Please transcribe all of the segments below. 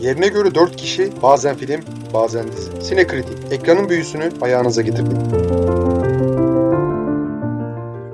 Yerine göre 4 kişi, bazen film, bazen dizi. Sinekritik, ekranın büyüsünü ayağınıza getirdik.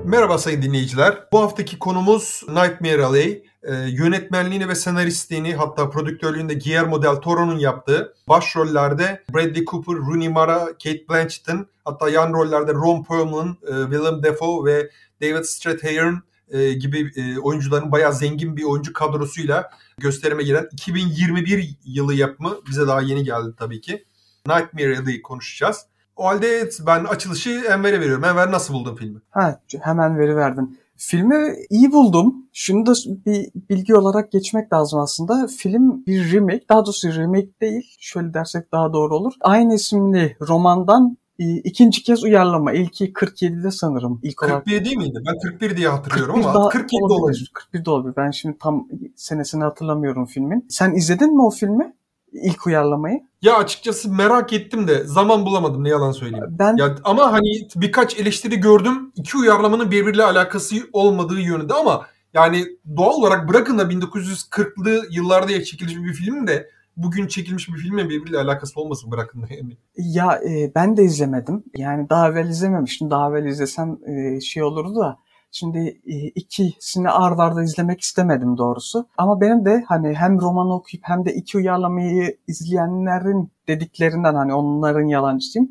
Merhaba sayın dinleyiciler. Bu haftaki konumuz Nightmare Alley. Ee, yönetmenliğini ve senaristliğini hatta prodüktörlüğünde Guillermo del Toro'nun yaptığı başrollerde Bradley Cooper, Rooney Mara, Kate Blanchett'ın hatta yan rollerde Ron Perlman, e, Willem Dafoe ve David Strathairn e, gibi e, oyuncuların bayağı zengin bir oyuncu kadrosuyla gösterime giren 2021 yılı yapımı bize daha yeni geldi tabii ki. Nightmare Alley'i konuşacağız. O halde ben açılışı Enver'e veriyorum. Enver nasıl buldun filmi? Ha, hemen veri verdin. Filmi iyi buldum. Şunu da bir bilgi olarak geçmek lazım aslında. Film bir remake, daha doğrusu remake değil, şöyle dersek daha doğru olur. Aynı isimli romandan ikinci kez uyarlama. İlki 47'de sanırım. İlk 41 olarak. değil miydi? Ben 41 diye hatırlıyorum 41 ama 47 olabilir. olabilir. 41 de olabilir. Ben şimdi tam senesini hatırlamıyorum filmin. Sen izledin mi o filmi? ilk uyarlamayı? Ya açıkçası merak ettim de zaman bulamadım ne yalan söyleyeyim. Ben ya ama hani birkaç eleştiri gördüm. İki uyarlamanın birbiriyle alakası olmadığı yönünde ama yani doğal olarak bırakın da 1940'lı yıllarda çekilmiş bir film de bugün çekilmiş bir filmin birbiriyle alakası olmasın bırakın yani. Ya e, ben de izlemedim. Yani daha evvel izlememiştim. Daha evvel izlesem e, şey olurdu da Şimdi e, ikisini ard arda izlemek istemedim doğrusu. Ama benim de hani hem romanı okuyup hem de iki uyarlamayı izleyenlerin dediklerinden hani onların yalancısıyım.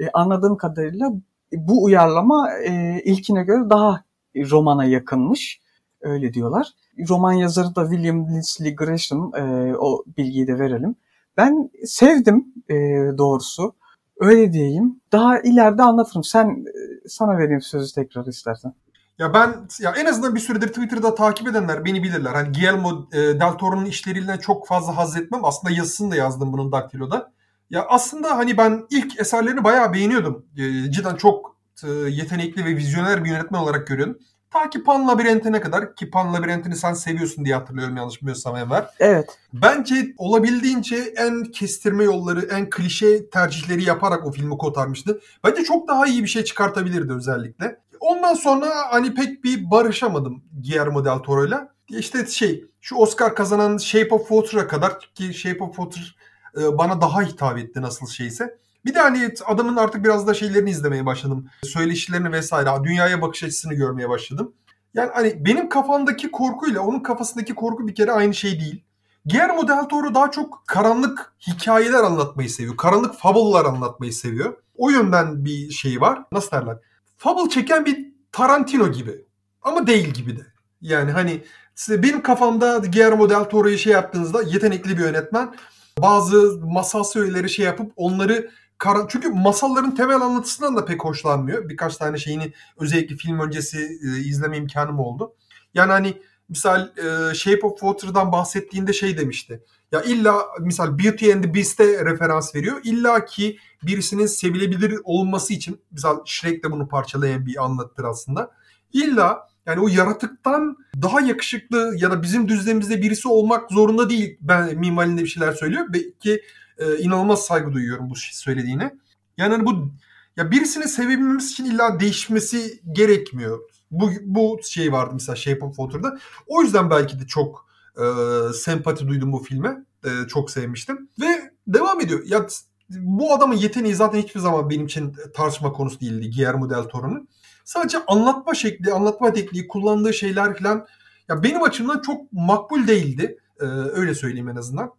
E, anladığım kadarıyla bu uyarlama e, ilkine göre daha romana yakınmış. Öyle diyorlar. Roman yazarı da William Lindsay Gresham. o bilgiyi de verelim. Ben sevdim doğrusu. Öyle diyeyim. Daha ileride anlatırım. Sen sana vereyim sözü tekrar istersen. Ya ben ya en azından bir süredir Twitter'da takip edenler beni bilirler. Hani Guillermo e, del Toro'nun işlerinden çok fazla haz etmem. Aslında yazısını da yazdım bunun Daktilo'da. Ya aslında hani ben ilk eserlerini bayağı beğeniyordum. E, cidden çok e, yetenekli ve vizyoner bir yönetmen olarak görüyordum. Ta ki Pan Labirent'ine kadar ki Pan Labirent'ini sen seviyorsun diye hatırlıyorum yanlış bilmiyorsam Enver. Evet. Bence olabildiğince en kestirme yolları, en klişe tercihleri yaparak o filmi kotarmıştı. Bence çok daha iyi bir şey çıkartabilirdi özellikle. Ondan sonra hani pek bir barışamadım Guillermo del Toro'yla. İşte şey şu Oscar kazanan Shape of Water'a kadar ki Shape of Water e, bana daha hitap etti nasıl şeyse. Bir de hani adamın artık biraz da şeylerini izlemeye başladım. Söyleşilerini vesaire. Dünyaya bakış açısını görmeye başladım. Yani hani benim kafamdaki korkuyla onun kafasındaki korku bir kere aynı şey değil. Guillermo del Toro daha çok karanlık hikayeler anlatmayı seviyor. Karanlık fable'lar anlatmayı seviyor. O yönden bir şey var. Nasıl derler? Fable çeken bir Tarantino gibi. Ama değil gibi de. Yani hani size benim kafamda Guillermo del Toro'yu şey yaptığınızda yetenekli bir yönetmen bazı masal söyleri şey yapıp onları kara... çünkü masalların temel anlatısından da pek hoşlanmıyor. Birkaç tane şeyini özellikle film öncesi e, izleme imkanım oldu. Yani hani misal e, Shape of Water'dan bahsettiğinde şey demişti. Ya illa misal Beauty and the Beast'e referans veriyor. İlla ki birisinin sevilebilir olması için misal Shrek de bunu parçalayan bir anlattır aslında. İlla yani o yaratıktan daha yakışıklı ya da bizim düzlemimizde birisi olmak zorunda değil. Ben mimarinde bir şeyler söylüyor. Belki e, inanılmaz saygı duyuyorum bu söylediğine. Yani hani bu ya birisini sevebilmemiz için illa değişmesi gerekmiyor. Bu, bu şey vardı mesela Shape of Water'da. O yüzden belki de çok e, sempati duydum bu filme. E, çok sevmiştim. Ve devam ediyor. Ya bu adamın yeteneği zaten hiçbir zaman benim için tartışma konusu değildi Guillermo del Toro'nun. Sadece anlatma şekli, anlatma tekniği, kullandığı şeyler falan ya benim açımdan çok makbul değildi. Ee, öyle söyleyeyim en azından.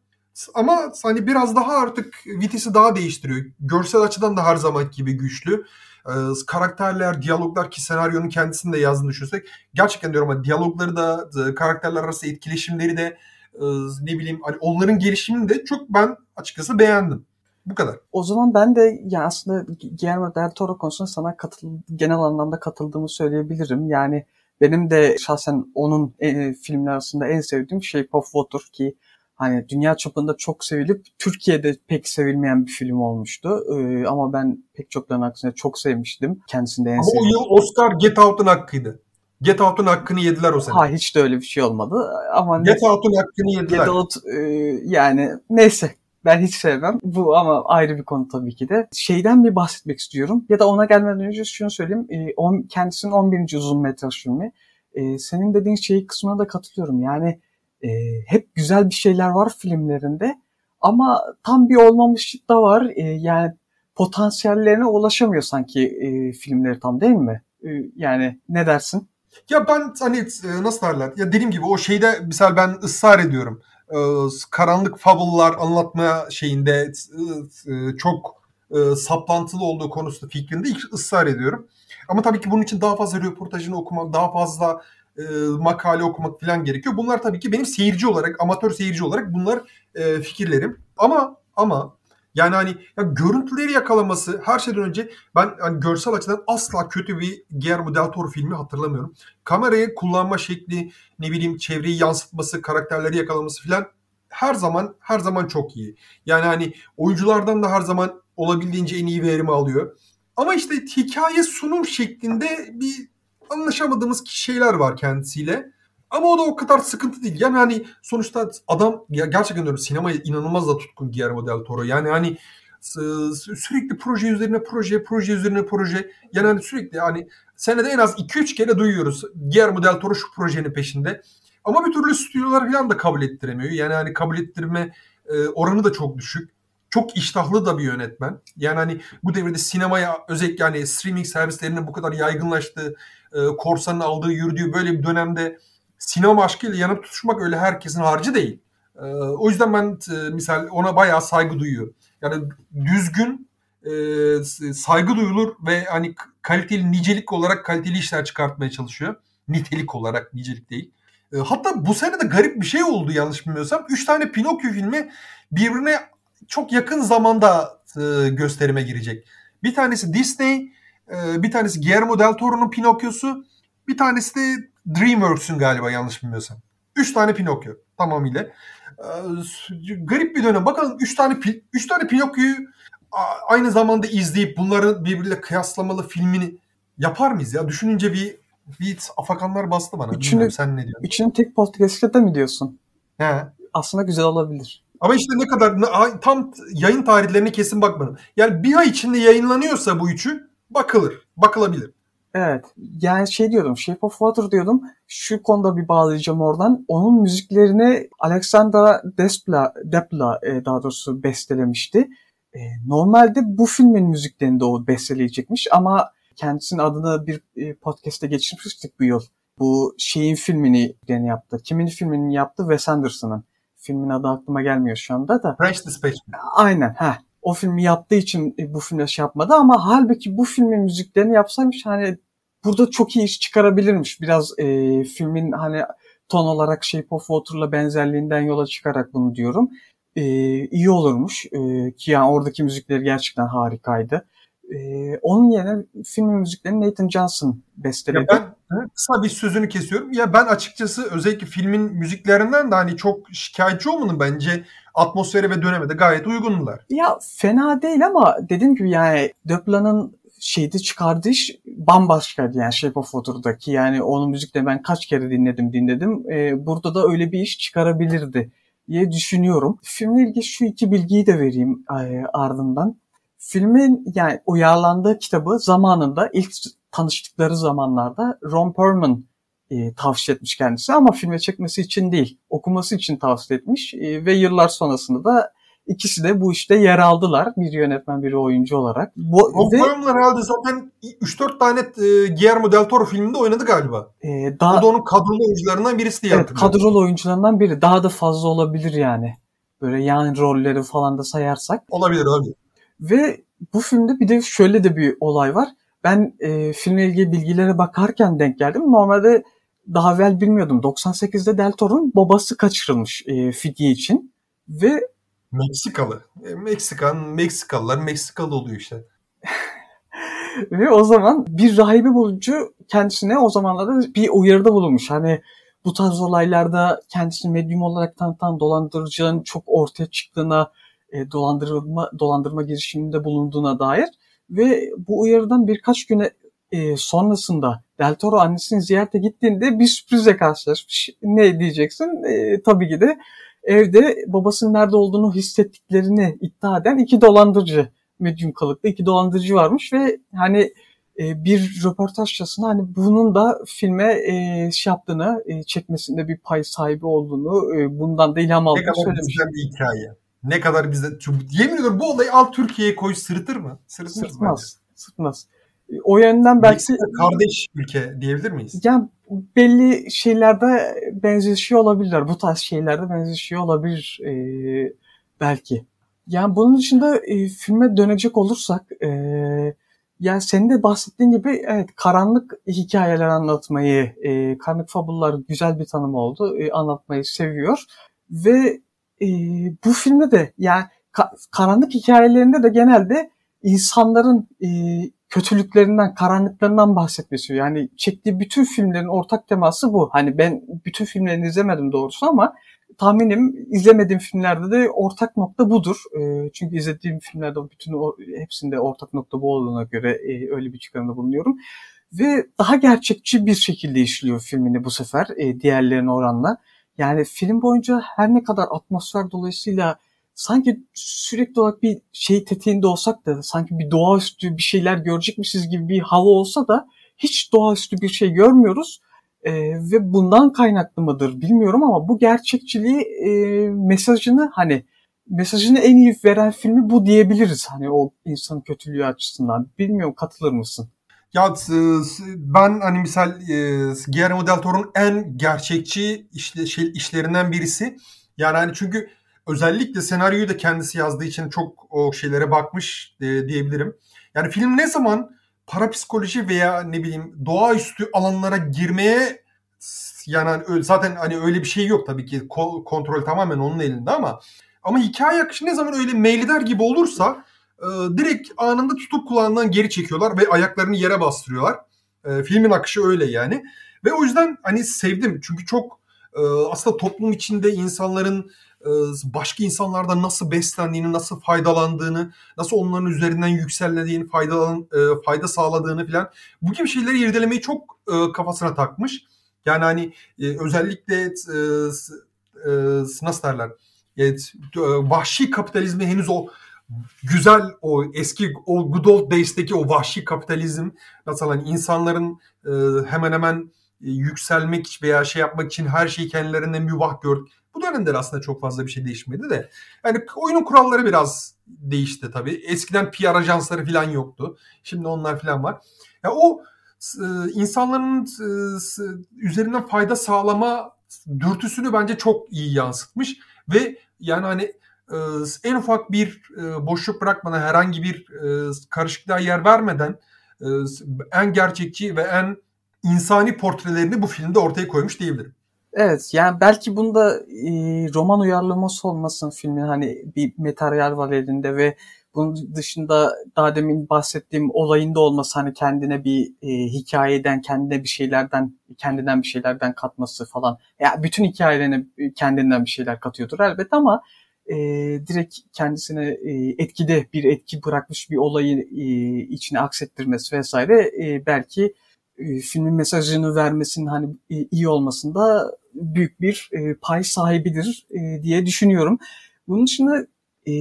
Ama hani biraz daha artık vitesi daha değiştiriyor. Görsel açıdan da her zaman gibi güçlü. Ee, karakterler, diyaloglar ki senaryonun kendisini de yazdığını düşünsek gerçekten diyorum ama diyalogları da e, karakterler arası etkileşimleri de e, ne bileyim hani onların gelişimini de çok ben açıkçası beğendim. Bu kadar. O zaman ben de ya aslında Guillermo del Toro konusunda sana katıl, genel anlamda katıldığımı söyleyebilirim. Yani benim de şahsen onun e, filmler arasında en sevdiğim Shape of Water ki hani dünya çapında çok sevilip Türkiye'de pek sevilmeyen bir film olmuştu. Ee, ama ben pek çokların aksine çok sevmiştim. Kendisinde en Ama sevdiğim. o yıl Oscar Get Out'un hakkıydı. Get Out'un hakkını yediler o sene. Ha hiç de öyle bir şey olmadı. Ama Get Out'un hakkını yediler. Get Out e, yani neyse ben hiç sevmem. Bu ama ayrı bir konu tabii ki de. Şeyden bir bahsetmek istiyorum. Ya da ona gelmeden önce şunu söyleyeyim. E, on, kendisinin 11. uzun metraj filmi. E, senin dediğin şey kısmına da katılıyorum. Yani E, hep güzel bir şeyler var filmlerinde ama tam bir olmamışlık da var. E, yani potansiyellerine ulaşamıyor sanki e, filmleri tam değil mi? E, yani ne dersin? Ya ben hani e, nasıl derler? Ya dediğim gibi o şeyde misal ben ısrar ediyorum. Ee, karanlık fabullar anlatma şeyinde e, çok e, saplantılı olduğu konusunda fikrinde ısrar ediyorum. Ama tabii ki bunun için daha fazla röportajını okumak, daha fazla e, makale okumak falan gerekiyor. Bunlar tabii ki benim seyirci olarak, amatör seyirci olarak bunlar e, fikirlerim. Ama ama yani hani ya görüntüleri yakalaması her şeyden önce ben hani görsel açıdan asla kötü bir Guillermo del Toro filmi hatırlamıyorum. Kamerayı kullanma şekli, ne bileyim çevreyi yansıtması, karakterleri yakalaması filan her zaman her zaman çok iyi. Yani hani oyunculardan da her zaman olabildiğince en iyi verimi alıyor. Ama işte hikaye sunum şeklinde bir anlaşamadığımız şeyler var kendisiyle. Ama o da o kadar sıkıntı değil. Yani hani sonuçta adam ya gerçekten diyorum sinemaya inanılmaz da tutkun Guillermo del Toro. Yani hani sürekli proje üzerine proje, proje üzerine proje. Yani hani sürekli hani senede en az 2-3 kere duyuyoruz. Guillermo del Toro şu projenin peşinde. Ama bir türlü stüdyolar falan da kabul ettiremiyor. Yani hani kabul ettirme e, oranı da çok düşük. Çok iştahlı da bir yönetmen. Yani hani bu devirde sinemaya özellikle yani streaming servislerinin bu kadar yaygınlaştığı, korsanın aldığı, yürüdüğü böyle bir dönemde sinema aşkıyla yanıp tutuşmak öyle herkesin harcı değil. E, o yüzden ben e, misal ona bayağı saygı duyuyor. Yani düzgün e, saygı duyulur ve hani kaliteli nicelik olarak kaliteli işler çıkartmaya çalışıyor. Nitelik olarak nicelik değil. E, hatta bu sene de garip bir şey oldu yanlış bilmiyorsam. Üç tane Pinokyo filmi birbirine çok yakın zamanda e, gösterime girecek. Bir tanesi Disney, e, bir tanesi Guillermo del Toro'nun Pinokyo'su, bir tanesi de DreamWorks'ün galiba yanlış bilmiyorsam. Üç tane Pinokyo tamamıyla. E, garip bir dönem. Bakalım üç tane üç tane Pinokyo'yu aynı zamanda izleyip bunların birbiriyle kıyaslamalı filmini yapar mıyız ya? Düşününce bir bir afakanlar bastı bana. Üçünü, Bilmiyorum, sen ne diyorsun? Üçünü tek podcast'te mi diyorsun? He. Aslında güzel olabilir. Ama işte ne kadar tam yayın tarihlerine kesin bakmadım. Yani bir ay içinde yayınlanıyorsa bu üçü bakılır. Bakılabilir. Evet. Yani şey diyordum. Shape of Water diyordum. Şu konuda bir bağlayacağım oradan. Onun müziklerini Alexandra Despla, Depla e, daha doğrusu bestelemişti. E, normalde bu filmin müziklerini de o besteleyecekmiş ama kendisinin adını bir e, podcast'te geçirmiştik bu yıl. Bu şeyin filmini yani yaptı. Kimin filmini yaptı? Wes Anderson'ın. Filmin adı aklıma gelmiyor şu anda da. French Dispatch. Aynen. ha. O filmi yaptığı için e, bu filmde şey yapmadı ama halbuki bu filmin müziklerini yapsaymış hani burada çok iyi iş çıkarabilirmiş. Biraz e, filmin hani ton olarak Shape of Water'la benzerliğinden yola çıkarak bunu diyorum. E, iyi olurmuş e, ki yani oradaki müzikleri gerçekten harikaydı. Ee, onun yerine filmin müziklerini Nathan Johnson besteledi. Ya ben kısa bir sözünü kesiyorum. Ya ben açıkçası özellikle filmin müziklerinden de hani çok şikayetçi olmanın bence atmosferi ve döneme de gayet uygundular. Ya fena değil ama dediğim gibi yani Döplan'ın şeyde çıkardığı iş bambaşkaydı yani Shape of Water'daki yani onun müzikle ben kaç kere dinledim dinledim. Ee, burada da öyle bir iş çıkarabilirdi diye düşünüyorum. Filmle ilgili şu iki bilgiyi de vereyim e, ardından. Filmin yani uyarlandığı kitabı zamanında ilk tanıştıkları zamanlarda Ron Perlman e, tavsiye etmiş kendisi ama filme çekmesi için değil, okuması için tavsiye etmiş e, ve yıllar sonrasında da ikisi de bu işte yer aldılar. Bir yönetmen, bir oyuncu olarak. Bu, Ron ve, Perlman herhalde zaten 3-4 tane e, Guillermo del Toro filminde oynadı galiba. E, daha, o da onun kadrolu oyuncularından birisi diye Evet, kadrolu oyuncularından biri. Daha da fazla olabilir yani. Böyle yan rolleri falan da sayarsak. Olabilir, olabilir. Ve bu filmde bir de şöyle de bir olay var. Ben e, filmle ilgili bilgilere bakarken denk geldim. Normalde daha evvel bilmiyordum. 98'de Del Toro'nun babası kaçırılmış e, fidye için. Ve Meksikalı. E, Meksikan, Meksikalılar Meksikalı oluyor işte. Ve o zaman bir rahibe bulucu kendisine o zamanlarda bir uyarıda bulunmuş. Hani bu tarz olaylarda kendisini medyum olarak tanıtan dolandırıcının çok ortaya çıktığına e, dolandırma dolandırma girişiminde bulunduğuna dair ve bu uyarıdan birkaç güne e, sonrasında Del Toro annesini ziyarete gittiğinde bir sürprize karşılaşmış. Ne diyeceksin? E, tabii ki de evde babasının nerede olduğunu hissettiklerini iddia eden iki dolandırıcı, medyum kalıklı iki dolandırıcı varmış ve hani e, bir röportajçasına hani bunun da filme e, şey yaptığını, e, çekmesinde bir pay sahibi olduğunu, e, bundan da ilham Ne aldığını kadar söylemiş. güzel bir hikaye. Ne kadar. Çünkü Yemin ediyorum bu olayı al Türkiye'ye koy sırıtır mı? Sırıtmaz. Sırtmaz. Sırtmaz. E, O yönden belki kardeş ülke diyebilir miyiz? yani belli şeylerde benzeşiyor olabilirler. Bu tarz şeylerde benzeşiyor olabilir e, belki. Yani bunun dışında e, filme dönecek olursak e, yani senin de bahsettiğin gibi evet karanlık hikayeler anlatmayı, e, karanlık fabullar güzel bir tanım oldu. E, anlatmayı seviyor ve e, bu filmde de yani ka- karanlık hikayelerinde de genelde insanların e, kötülüklerinden, karanlıklarından bahsetmesi. Yani çektiği bütün filmlerin ortak teması bu. Hani ben bütün filmlerini izlemedim doğrusu ama tahminim izlemediğim filmlerde de ortak nokta budur. E, çünkü izlediğim filmlerde bütün o, hepsinde ortak nokta bu olduğuna göre e, öyle bir çıkarımda bulunuyorum. Ve daha gerçekçi bir şekilde işliyor filmini bu sefer e, diğerlerine oranla. Yani film boyunca her ne kadar atmosfer dolayısıyla sanki sürekli olarak bir şey tetiğinde olsak da sanki bir doğaüstü bir şeyler görecekmişiz gibi bir hava olsa da hiç doğaüstü bir şey görmüyoruz. Ee, ve bundan kaynaklı mıdır bilmiyorum ama bu gerçekçiliği e, mesajını hani mesajını en iyi veren filmi bu diyebiliriz. Hani o insan kötülüğü açısından. Bilmiyorum katılır mısın? Ya s- ben hani misal e, Guillermo del Toro'nun en gerçekçi işle, şey, işlerinden birisi. Yani hani çünkü özellikle senaryoyu da kendisi yazdığı için çok o şeylere bakmış e, diyebilirim. Yani film ne zaman parapsikoloji veya ne bileyim doğaüstü alanlara girmeye yani hani zaten hani öyle bir şey yok tabii ki Ko- kontrol tamamen onun elinde ama ama hikaye akışı ne zaman öyle meyleder gibi olursa e, direkt anında tutup kulağından geri çekiyorlar ve ayaklarını yere bastırıyorlar. E, filmin akışı öyle yani. Ve o yüzden hani sevdim. Çünkü çok e, aslında toplum içinde insanların e, başka insanlardan nasıl beslendiğini, nasıl faydalandığını, nasıl onların üzerinden yükseldiğini, faydalan, e, fayda sağladığını falan bu gibi şeyleri irdelemeyi çok e, kafasına takmış. Yani hani e, özellikle e, e, nasıl derler? Evet, e, vahşi kapitalizmi henüz o güzel o eski o good old days'teki o vahşi kapitalizm nasıl hani insanların e, hemen hemen e, yükselmek veya şey yapmak için her şeyi kendilerine mübah gör. Bu dönemde de aslında çok fazla bir şey değişmedi de. Yani oyunun kuralları biraz değişti tabii. Eskiden PR ajansları falan yoktu. Şimdi onlar falan var. Ya o e, insanların e, üzerinden fayda sağlama dürtüsünü bence çok iyi yansıtmış ve yani hani en ufak bir e, boşluk bırakmadan herhangi bir e, karışıklığa yer vermeden e, en gerçekçi ve en insani portrelerini bu filmde ortaya koymuş diyebilirim. Evet yani belki bunda e, roman uyarlaması olmasın filmin hani bir materyal var elinde ve bunun dışında daha demin bahsettiğim olayında olması hani kendine bir e, hikayeden kendine bir şeylerden kendinden bir şeylerden katması falan. Ya bütün hikayelerine kendinden bir şeyler katıyordur elbet ama e, direkt kendisine e, etkide bir etki bırakmış bir olayı e, içine aksettirmesi vesaire e, belki e, filmin mesajını vermesinin hani e, iyi olmasında büyük bir e, pay sahibidir e, diye düşünüyorum. Bunun dışında e,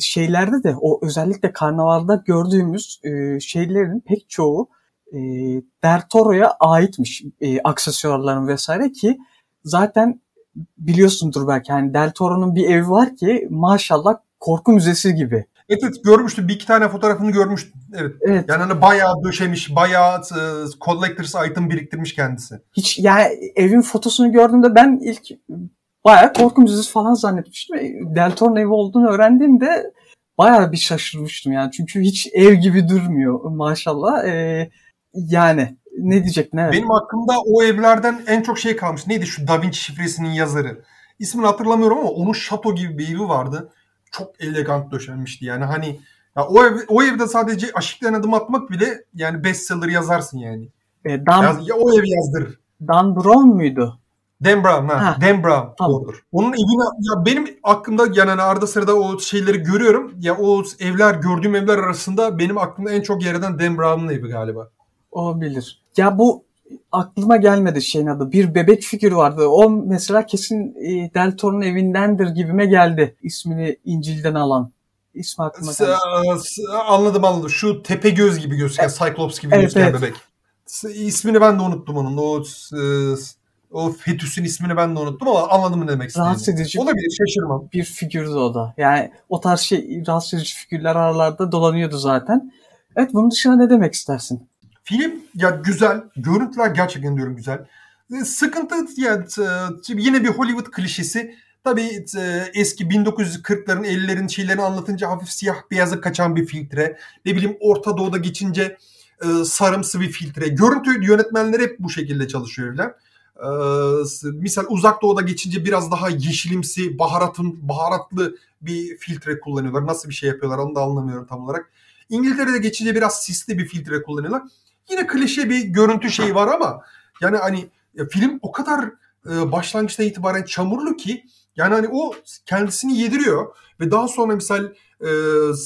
şeylerde de o özellikle karnavalda gördüğümüz e, şeylerin pek çoğu e, Del Toro'ya aitmiş e, aksesuarların vesaire ki zaten biliyorsundur belki hani Del Toro'nun bir evi var ki maşallah korku müzesi gibi. Evet, evet görmüştüm. Bir iki tane fotoğrafını görmüştüm. Evet. Evet. Yani hani bayağı döşemiş, bayağı e, collector's item biriktirmiş kendisi. Hiç yani evin fotosunu gördüğümde ben ilk bayağı korku müzesi falan zannetmiştim. E, Del Toro'nun evi olduğunu öğrendiğimde bayağı bir şaşırmıştım yani. Çünkü hiç ev gibi durmuyor maşallah. E, yani ne diyecektin evet. Benim aklımda o evlerden en çok şey kalmış. Neydi şu Da Vinci şifresinin yazarı? İsmini hatırlamıyorum ama onun şato gibi bir evi vardı. Çok elegant döşenmişti. Yani hani ya o ev o evde sadece aşıkların adım atmak bile yani bestseller yazarsın yani. E, Dan, Yaz, ya o evi yazdırır. Dan Brown muydu? Dan Brown ha. Ha. Dan Brown Tamam. doğrudur. Onun evine ya benim aklımda yani hani arada sırada o şeyleri görüyorum. Ya o evler gördüğüm evler arasında benim aklımda en çok yer eden Dan Brown'un evi galiba. Olabilir. Ya bu aklıma gelmedi şeyin adı. Bir bebek figürü vardı. O mesela kesin e, Del Toro'nun evindendir gibime geldi. İsmini İncil'den alan. ismi aklıma geldi. anladım anladım. Şu tepe göz gibi gözüken, Cyclops gibi Evet, gözüken evet. bebek. İsmini ben de unuttum onun. O o fetüsün ismini ben de unuttum ama anladım ne demek Rahatsız istediğini. edici Olabilir şaşırmam. bir figürdü o da. Yani o tarz şey rahatsız edici figürler aralarda dolanıyordu zaten. Evet bunun dışında ne demek istersin? Film ya güzel. Görüntüler gerçekten diyorum güzel. E, Sıkıntı ya e, yine bir Hollywood klişesi. Tabii e, eski 1940'ların 50'lerin şeylerini anlatınca hafif siyah beyaza kaçan bir filtre. Ne bileyim Orta Doğu'da geçince e, sarımsı bir filtre. Görüntü yönetmenleri hep bu şekilde çalışıyor falan. E, s- misal Uzak Doğu'da geçince biraz daha yeşilimsi, baharatın baharatlı bir filtre kullanıyorlar. Nasıl bir şey yapıyorlar onu da anlamıyorum tam olarak. İngiltere'de geçince biraz sisli bir filtre kullanıyorlar. Yine klişe bir görüntü şeyi var ama yani hani ya film o kadar e, başlangıçtan itibaren çamurlu ki yani hani o kendisini yediriyor ve daha sonra misal e,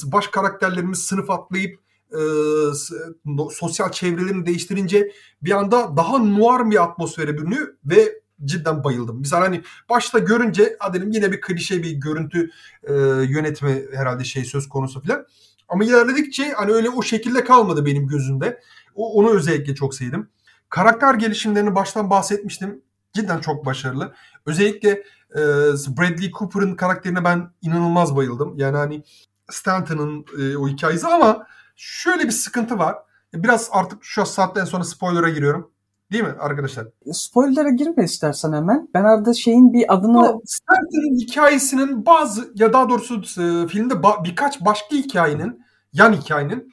baş karakterlerimiz sınıf atlayıp e, sosyal çevrelerini değiştirince bir anda daha noir bir atmosfere bürünüyor ve cidden bayıldım. Misal hani başta görünce ha dedim yine bir klişe bir görüntü e, yönetimi herhalde şey söz konusu falan. Ama ilerledikçe hani öyle o şekilde kalmadı benim gözümde. O, onu özellikle çok sevdim. Karakter gelişimlerini baştan bahsetmiştim. Cidden çok başarılı. Özellikle e, Bradley Cooper'ın karakterine ben inanılmaz bayıldım. Yani hani Stanton'ın e, o hikayesi ama şöyle bir sıkıntı var. Biraz artık şu saatten sonra spoiler'a giriyorum. Değil mi arkadaşlar? Spoiler'a girme istersen hemen. Ben arada şeyin bir adını Stanton'ın hikayesinin bazı ya daha doğrusu e, filmde ba- birkaç başka hikayenin yan hikayenin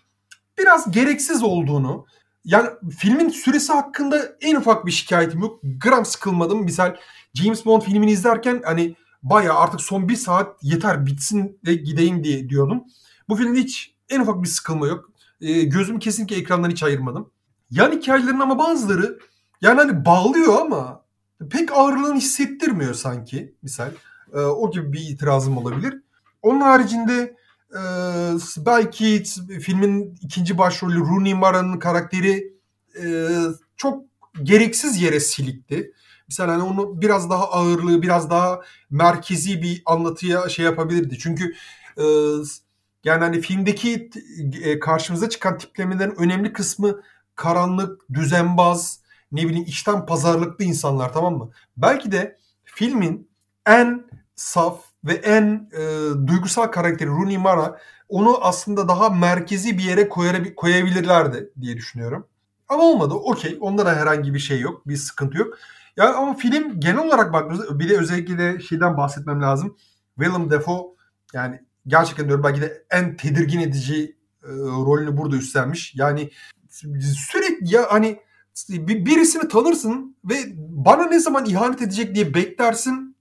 biraz gereksiz olduğunu yani filmin süresi hakkında en ufak bir şikayetim yok. Gram sıkılmadım. Misal James Bond filmini izlerken hani bayağı artık son bir saat yeter bitsin de gideyim diye diyordum. Bu filmde hiç en ufak bir sıkılma yok. E, gözümü kesinlikle ekrandan hiç ayırmadım. Yan hikayelerin ama bazıları yani hani bağlıyor ama pek ağırlığını hissettirmiyor sanki misal. E, o gibi bir itirazım olabilir. Onun haricinde belki filmin ikinci başrolü Rooney Mara'nın karakteri çok gereksiz yere silikti. Mesela hani onu biraz daha ağırlığı, biraz daha merkezi bir anlatıya şey yapabilirdi. Çünkü yani hani filmdeki e, karşımıza çıkan tiplemelerin önemli kısmı karanlık, düzenbaz, ne bileyim işten pazarlıklı insanlar tamam mı? Belki de filmin en saf ve en e, duygusal karakteri Rooney Mara onu aslında daha merkezi bir yere koyabilirlerdi diye düşünüyorum. Ama olmadı. Okey. Onda da herhangi bir şey yok. Bir sıkıntı yok. Ya ama film genel olarak baktığımızda bir de özellikle de şeyden bahsetmem lazım. Willem Dafoe yani gerçekten diyorum belki de en tedirgin edici e, rolünü burada üstlenmiş. Yani sürekli ya hani birisini tanırsın ve bana ne zaman ihanet edecek diye beklersin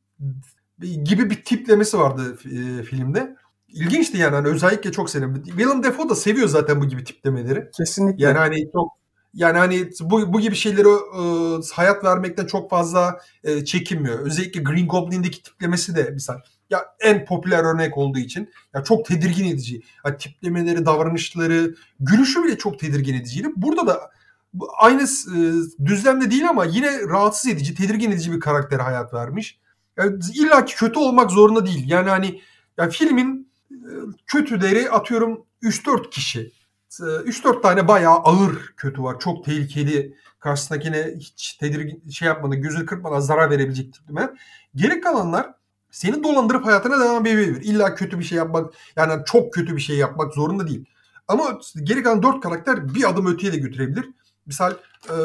gibi bir tiplemesi vardı e, filmde. İlginçti yani hani özellikle çok sevdim. Willem Dafoe da seviyor zaten bu gibi tiplemeleri. kesinlikle Yani hani çok yani hani bu bu gibi şeylere e, hayat vermekten çok fazla e, çekinmiyor. Özellikle Green Goblin'deki tiplemesi de misal ya en popüler örnek olduğu için ya çok tedirgin edici. Ya tiplemeleri, davranışları, gülüşü bile çok tedirgin ediciydi. Burada da aynı e, düzlemde değil ama yine rahatsız edici, tedirgin edici bir karaktere hayat vermiş. Yani illa ki kötü olmak zorunda değil. Yani hani ya filmin e, kötüleri atıyorum 3-4 kişi. 3-4 tane bayağı ağır kötü var. Çok tehlikeli. Karşısındakine hiç tedirgin şey yapmadan, gözünü kırpmadan zarar verebilecek tiplemeler. Geri kalanlar seni dolandırıp hayatına devam edebilir. İlla kötü bir şey yapmak, yani çok kötü bir şey yapmak zorunda değil. Ama geri kalan 4 karakter bir adım öteye de götürebilir. Misal e,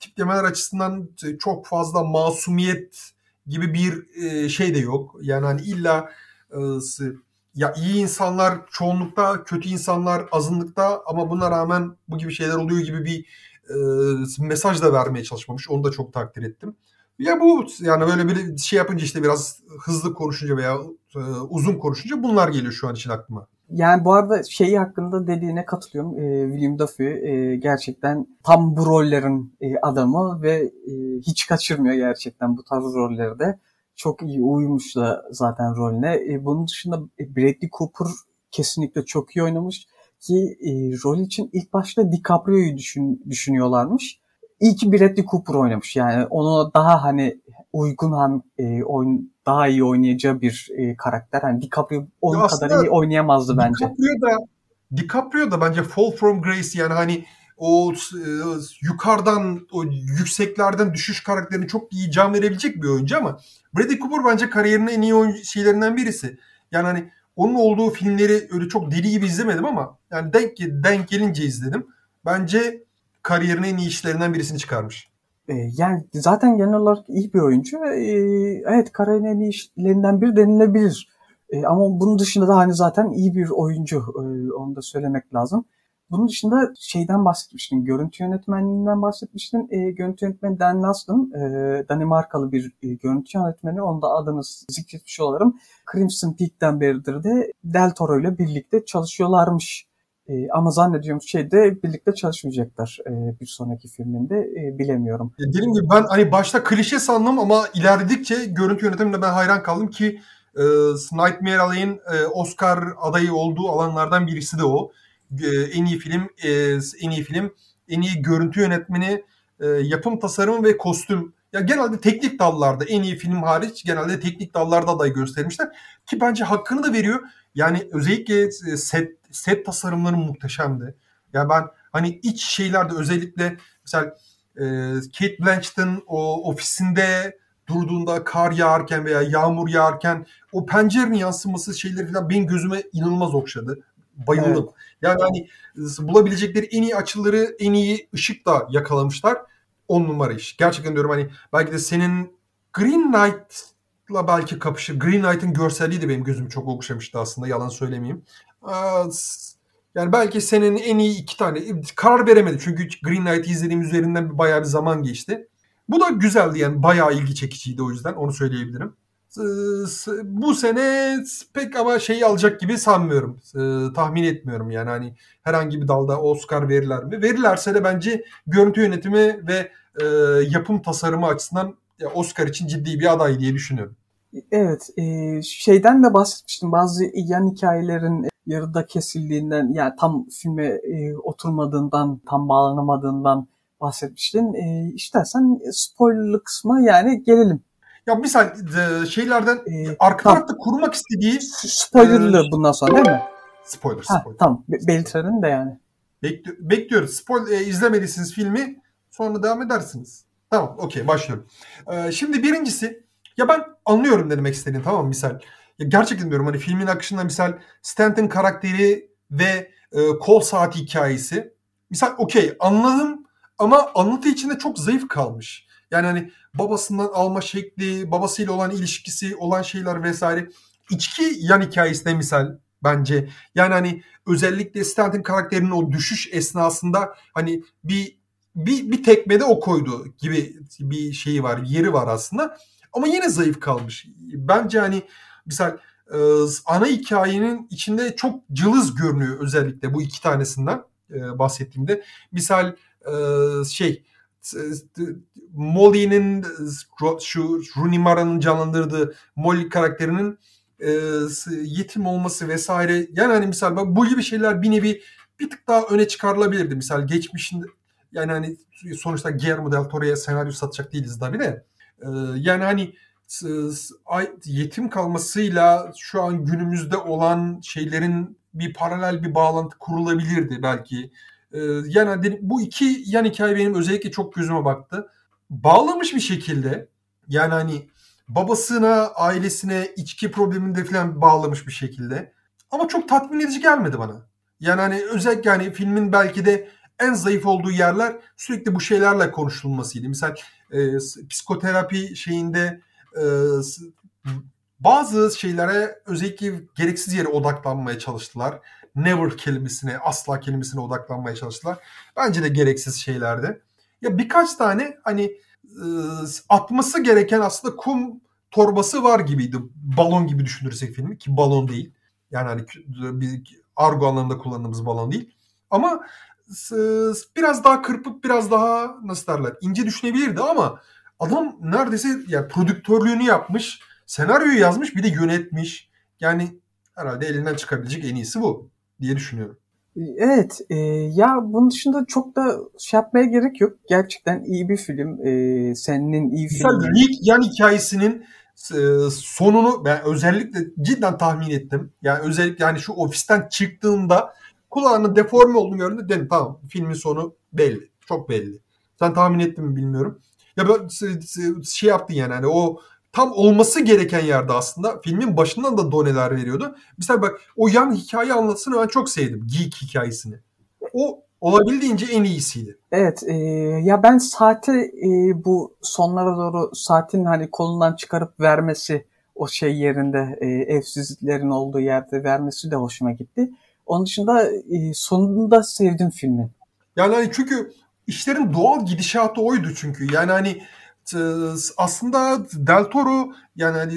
tiplemeler açısından çok fazla masumiyet gibi bir e, şey de yok. Yani hani illa e, ya iyi insanlar çoğunlukta, kötü insanlar azınlıkta ama buna rağmen bu gibi şeyler oluyor gibi bir e, mesaj da vermeye çalışmamış. Onu da çok takdir ettim. Ya bu yani böyle bir şey yapınca işte biraz hızlı konuşunca veya e, uzun konuşunca bunlar geliyor şu an için aklıma. Yani bu arada şeyi hakkında dediğine katılıyorum. E, William Dafoe e, gerçekten tam bu rollerin e, adamı ve e, hiç kaçırmıyor gerçekten bu tarz rollerde. Çok iyi uymuş da zaten rolüne. E, bunun dışında Bradley Cooper kesinlikle çok iyi oynamış ki e, rol için ilk başta DiCaprio'yu düşün, düşünüyorlarmış. İyi ki Bradley Cooper oynamış. Yani onu daha hani uygun hem e, oyun daha iyi oynayacağı bir e, karakter. Hani DiCaprio onun Ya kadar iyi oynayamazdı bence. DiCaprio da DiCaprio da bence Fall from Grace yani hani o e, yukarıdan o yükseklerden düşüş karakterini çok iyi can verebilecek bir oyuncu ama Bradley Cooper bence kariyerinin en iyi oyuncu şeylerinden birisi. Yani hani onun olduğu filmleri öyle çok deli gibi izlemedim ama yani denk, denk gelince izledim. Bence kariyerinin en iyi işlerinden birisini çıkarmış. E, yani zaten genel olarak iyi bir oyuncu e, evet kariyerinin en işlerinden biri denilebilir. E, ama bunun dışında da hani zaten iyi bir oyuncu. E, onu da söylemek lazım. Bunun dışında şeyden bahsetmiştin, görüntü yönetmenliğinden bahsetmiştin. E, görüntü yönetmeni Dan Laston, e, Danimarkalı bir görüntü yönetmeni. Onu da adını zikretmiş olalım. Crimson Peak'ten beridir de Del Toro ile birlikte çalışıyorlarmış. E, ama zannediyorum şeyde birlikte çalışmayacaklar e, bir sonraki filminde. E, bilemiyorum. Ya dediğim gibi ben hani başta klişe sandım ama ilerledikçe görüntü yönetimine ben hayran kaldım ki e, Nightmare Alley'in e, Oscar adayı olduğu alanlardan birisi de o. E, en iyi film, e, en iyi film, en iyi görüntü yönetmeni, e, yapım tasarımı ve kostüm. Ya genelde teknik dallarda en iyi film hariç genelde teknik dallarda aday göstermişler ki bence hakkını da veriyor. Yani özellikle e, set set tasarımları muhteşemdi. Ya ben hani iç şeylerde özellikle mesela e, Kate Blanchett'ın o ofisinde durduğunda kar yağarken veya yağmur yağarken o pencerenin yansıması şeyleri falan benim gözüme inanılmaz okşadı. Bayıldım. Evet. Yani hani bulabilecekleri en iyi açıları, en iyi ışık da yakalamışlar. On numara iş. Gerçekten diyorum hani belki de senin Green Knight'la belki kapışır. Green Knight'ın görselliği de benim gözümü çok okşamıştı aslında yalan söylemeyeyim. Yani belki senin en iyi iki tane karar veremedim çünkü Green Knight'ı izlediğim üzerinden bayağı bir zaman geçti. Bu da güzeldi yani bayağı ilgi çekiciydi o yüzden onu söyleyebilirim. Bu sene pek ama şeyi alacak gibi sanmıyorum. Tahmin etmiyorum yani hani herhangi bir dalda Oscar verirler mi? Verirlerse de bence görüntü yönetimi ve yapım tasarımı açısından Oscar için ciddi bir aday diye düşünüyorum. Evet, şeyden de bahsetmiştim. Bazı yan hikayelerin yarıda kesildiğinden, yani tam filme oturmadığından, tam bağlanamadığından bahsetmiştin. E, istersen spoilerlı kısma yani gelelim. Ya misal e, şeylerden ee, arka tamam. tarafta kurmak istediği spoilerlı e, bundan sonra değil mi? Spoiler, ha, spoiler. Tamam, Be- belirtelim de yani. Bekli- bekliyoruz. Spoiler e, izlemediyseniz filmi sonra devam edersiniz. Tamam, okey başlıyorum. E, şimdi birincisi ya ben anlıyorum ne demek istediğini tamam misal. Ya gerçekten diyorum hani filmin akışında misal Stanton karakteri ve e, kol saati hikayesi. Misal okey anladım ama anlatı içinde çok zayıf kalmış. Yani hani babasından alma şekli, babasıyla olan ilişkisi, olan şeyler vesaire. İçki yan hikayesine misal bence. Yani hani özellikle Stanton karakterinin o düşüş esnasında hani bir bir, bir tekmede o koydu gibi bir şeyi var, yeri var aslında. Ama yine zayıf kalmış. Bence hani misal e, ana hikayenin içinde çok cılız görünüyor özellikle bu iki tanesinden e, bahsettiğimde. Misal e, şey Molly'nin şu Rooney Mara'nın canlandırdığı Molly karakterinin e, yetim olması vesaire yani hani misal bu gibi şeyler bir nevi bir tık daha öne çıkarılabilirdi. Misal geçmişinde yani hani sonuçta Guillermo del Toro'ya senaryo satacak değiliz tabii de. E, yani hani yetim kalmasıyla şu an günümüzde olan şeylerin bir paralel bir bağlantı kurulabilirdi belki. Ee, yani bu iki yan hikaye benim özellikle çok gözüme baktı. Bağlamış bir şekilde yani hani babasına, ailesine, içki probleminde falan bağlamış bir şekilde. Ama çok tatmin edici gelmedi bana. Yani hani özellikle yani filmin belki de en zayıf olduğu yerler sürekli bu şeylerle konuşulmasıydı. Mesela e, psikoterapi şeyinde e, bazı şeylere özellikle gereksiz yere odaklanmaya çalıştılar never kelimesine, asla kelimesine odaklanmaya çalıştılar. Bence de gereksiz şeylerdi. Ya birkaç tane hani e, atması gereken aslında kum torbası var gibiydi. Balon gibi düşünürsek filmi ki balon değil. Yani hani bir argo anlamında kullandığımız balon değil. Ama biraz daha kırpıp biraz daha nasıl derler ince düşünebilirdi ama adam neredeyse ya yani prodüktörlüğünü yapmış, senaryoyu yazmış bir de yönetmiş. Yani herhalde elinden çıkabilecek en iyisi bu diye düşünüyorum. Evet, e, ya bunun dışında çok da şey yapmaya gerek yok. Gerçekten iyi bir film. E, senin iyi film. Rick yan hikayesinin e, sonunu ben özellikle cidden tahmin ettim. Yani özellikle yani şu ofisten çıktığında kulağının deforme olduğunu gördüm dedim tamam filmin sonu belli. Çok belli. Sen tahmin ettin mi bilmiyorum. Ya böyle şey yaptın yani hani o tam olması gereken yerde aslında filmin başından da doneler veriyordu. Mesela bak o yan hikaye anlatısını ben çok sevdim. Geek hikayesini. O olabildiğince en iyisiydi. Evet e, ya ben saati e, bu sonlara doğru saatin hani kolundan çıkarıp vermesi o şey yerinde e, evsizlerin olduğu yerde vermesi de hoşuma gitti. Onun dışında e, sonunda sevdim filmi. Yani hani çünkü işlerin doğal gidişatı oydu çünkü. Yani hani aslında Del Toro yani hani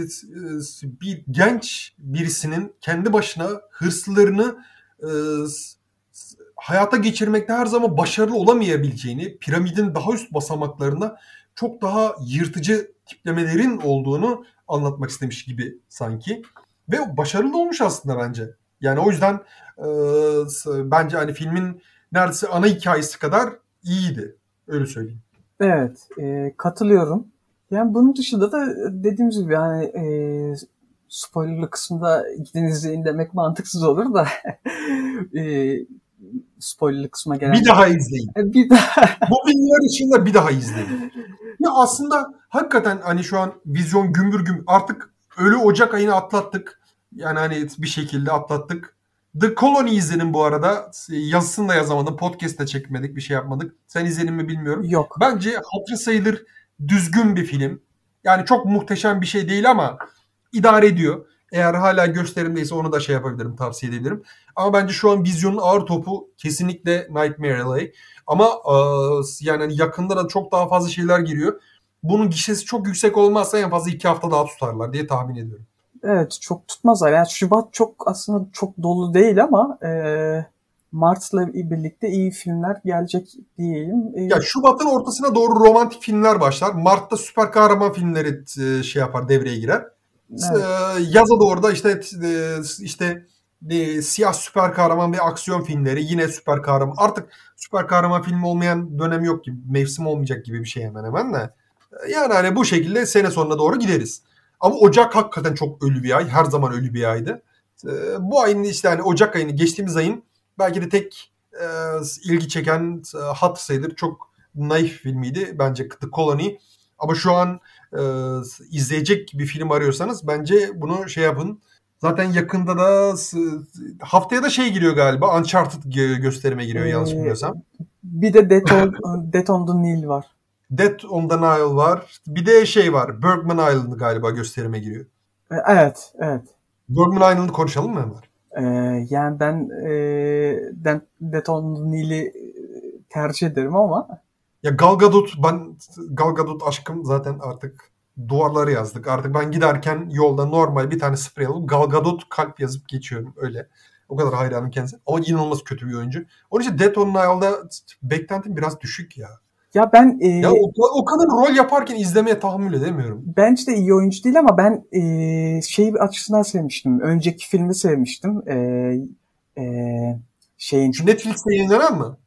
bir genç birisinin kendi başına hırslarını hayata geçirmekte her zaman başarılı olamayabileceğini, piramidin daha üst basamaklarında çok daha yırtıcı tiplemelerin olduğunu anlatmak istemiş gibi sanki. Ve başarılı olmuş aslında bence. Yani o yüzden e, bence hani filmin neredeyse ana hikayesi kadar iyiydi. Öyle söyleyeyim. Evet, e, katılıyorum. Yani bunun dışında da dediğimiz gibi yani e, spoilerlı kısımda gidin izleyin demek mantıksız olur da e, spoilerlı kısma gelen... Bir daha izleyin. E, bir daha. Bu filmler içinde bir daha izleyin. Ya aslında hakikaten hani şu an vizyon gümbür gümbür artık ölü Ocak ayını atlattık. Yani hani bir şekilde atlattık. The Colony izledim bu arada. Yazısını da yazamadım. Podcast da çekmedik. Bir şey yapmadık. Sen izledin mi bilmiyorum. Yok. Bence hatırı sayılır düzgün bir film. Yani çok muhteşem bir şey değil ama idare ediyor. Eğer hala gösterimdeyse onu da şey yapabilirim, tavsiye edebilirim. Ama bence şu an vizyonun ağır topu kesinlikle Nightmare Alley. Ama e, yani hani yakında da çok daha fazla şeyler giriyor. Bunun gişesi çok yüksek olmazsa en fazla iki hafta daha tutarlar diye tahmin ediyorum. Evet çok tutmazlar. Yani Şubat çok aslında çok dolu değil ama e, Mart'la birlikte iyi filmler gelecek diyeyim. E, ya Şubat'ın ortasına doğru romantik filmler başlar. Mart'ta süper kahraman filmleri e, şey yapar devreye girer. Evet. E, yaza doğru da işte e, işte e, siyah süper kahraman ve aksiyon filmleri yine süper kahraman. Artık süper kahraman filmi olmayan dönem yok gibi. Mevsim olmayacak gibi bir şey hemen hemen de. Yani hani bu şekilde sene sonuna doğru gideriz. Ama Ocak hakikaten çok ölü bir ay. Her zaman ölü bir aydı. E, bu ayın işte hani Ocak ayını geçtiğimiz ayın belki de tek e, ilgi çeken e, hat sayılır. Çok naif filmiydi bence The Colony. Ama şu an e, izleyecek bir film arıyorsanız bence bunu şey yapın. Zaten yakında da haftaya da şey giriyor galiba. Uncharted gösterime giriyor ee, yanlış bilmiyorsam. Bir de Death on, Death on the Nile var. Death on the Nile var. Bir de şey var. Bergman Island galiba gösterime giriyor. E, evet, evet. Bergman Island'ı konuşalım mı Ömer? Ee, yani ben e, Death on the Nile'i tercih ederim ama ya Gal Gadot ben Gal Gadot aşkım zaten artık duvarları yazdık. Artık ben giderken yolda normal bir tane sprey alıp Gal Gadot kalp yazıp geçiyorum öyle. O kadar hayranım kendisine. Ama inanılmaz kötü bir oyuncu. Onun için Death on Nile'da beklentim biraz düşük ya. Ya ben e, ya o, o kadar rol yaparken izlemeye tahammül edemiyorum. Bence de iyi oyuncu değil ama ben e, şey açısından sevmiştim. Önceki filmi sevmiştim. E, e, şeyin Şu Netflix'te yayınlanan mı?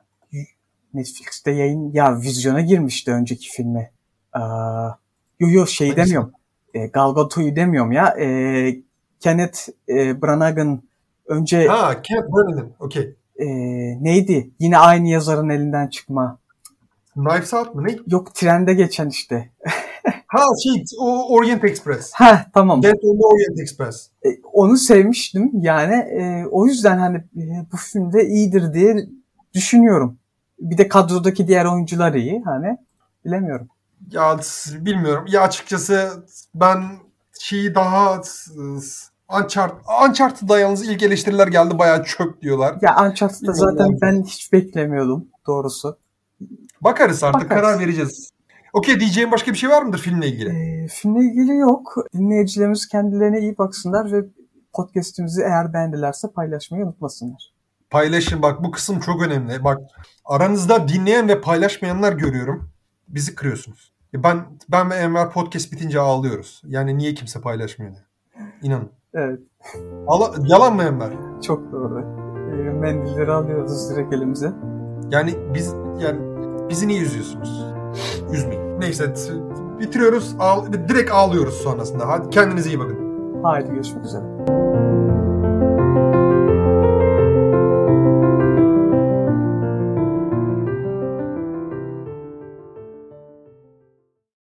Netflix'te yayın ya vizyona girmişti önceki filmi. Aa, yo yo şey Hangisi? demiyorum. E, Gal Gadot'u demiyorum ya. E, Kenneth e, Branagh'ın önce Ha, Kenneth Branagh. Okey. E, neydi? Yine aynı yazarın elinden çıkma. Knives Out mı? Ne? Yok trende geçen işte. ha şey o Orient Express. Ha tamam. Death on the Orient Express. E, onu sevmiştim yani e, o yüzden hani e, bu filmde iyidir diye düşünüyorum. Bir de kadrodaki diğer oyuncular iyi hani bilemiyorum. Ya bilmiyorum. Ya açıkçası ben şeyi daha Uncharted, Uncharted'da yalnız ilk eleştiriler geldi bayağı çöp diyorlar. Ya Uncharted'da zaten ben hiç beklemiyordum doğrusu. Bakarız artık Bakarız. karar vereceğiz. Okey diyeceğim başka bir şey var mıdır filmle ilgili? Ee, filmle ilgili yok. Dinleyicilerimiz kendilerine iyi baksınlar ve podcast'imizi eğer beğendilerse paylaşmayı unutmasınlar. Paylaşın bak bu kısım çok önemli. Bak aranızda dinleyen ve paylaşmayanlar görüyorum. Bizi kırıyorsunuz. E, ben ben ve Enver podcast bitince ağlıyoruz. Yani niye kimse paylaşmıyor diye. İnanın. Evet. Ala, yalan mı Enver? Çok doğru. E, mendilleri alıyoruz direkt elimize. Yani biz yani bizi niye üzüyorsunuz? Üzmeyin. Neyse Bitiriyoruz. Ağ- direkt ağlıyoruz sonrasında. Hadi kendinize iyi bakın. Haydi görüşmek üzere.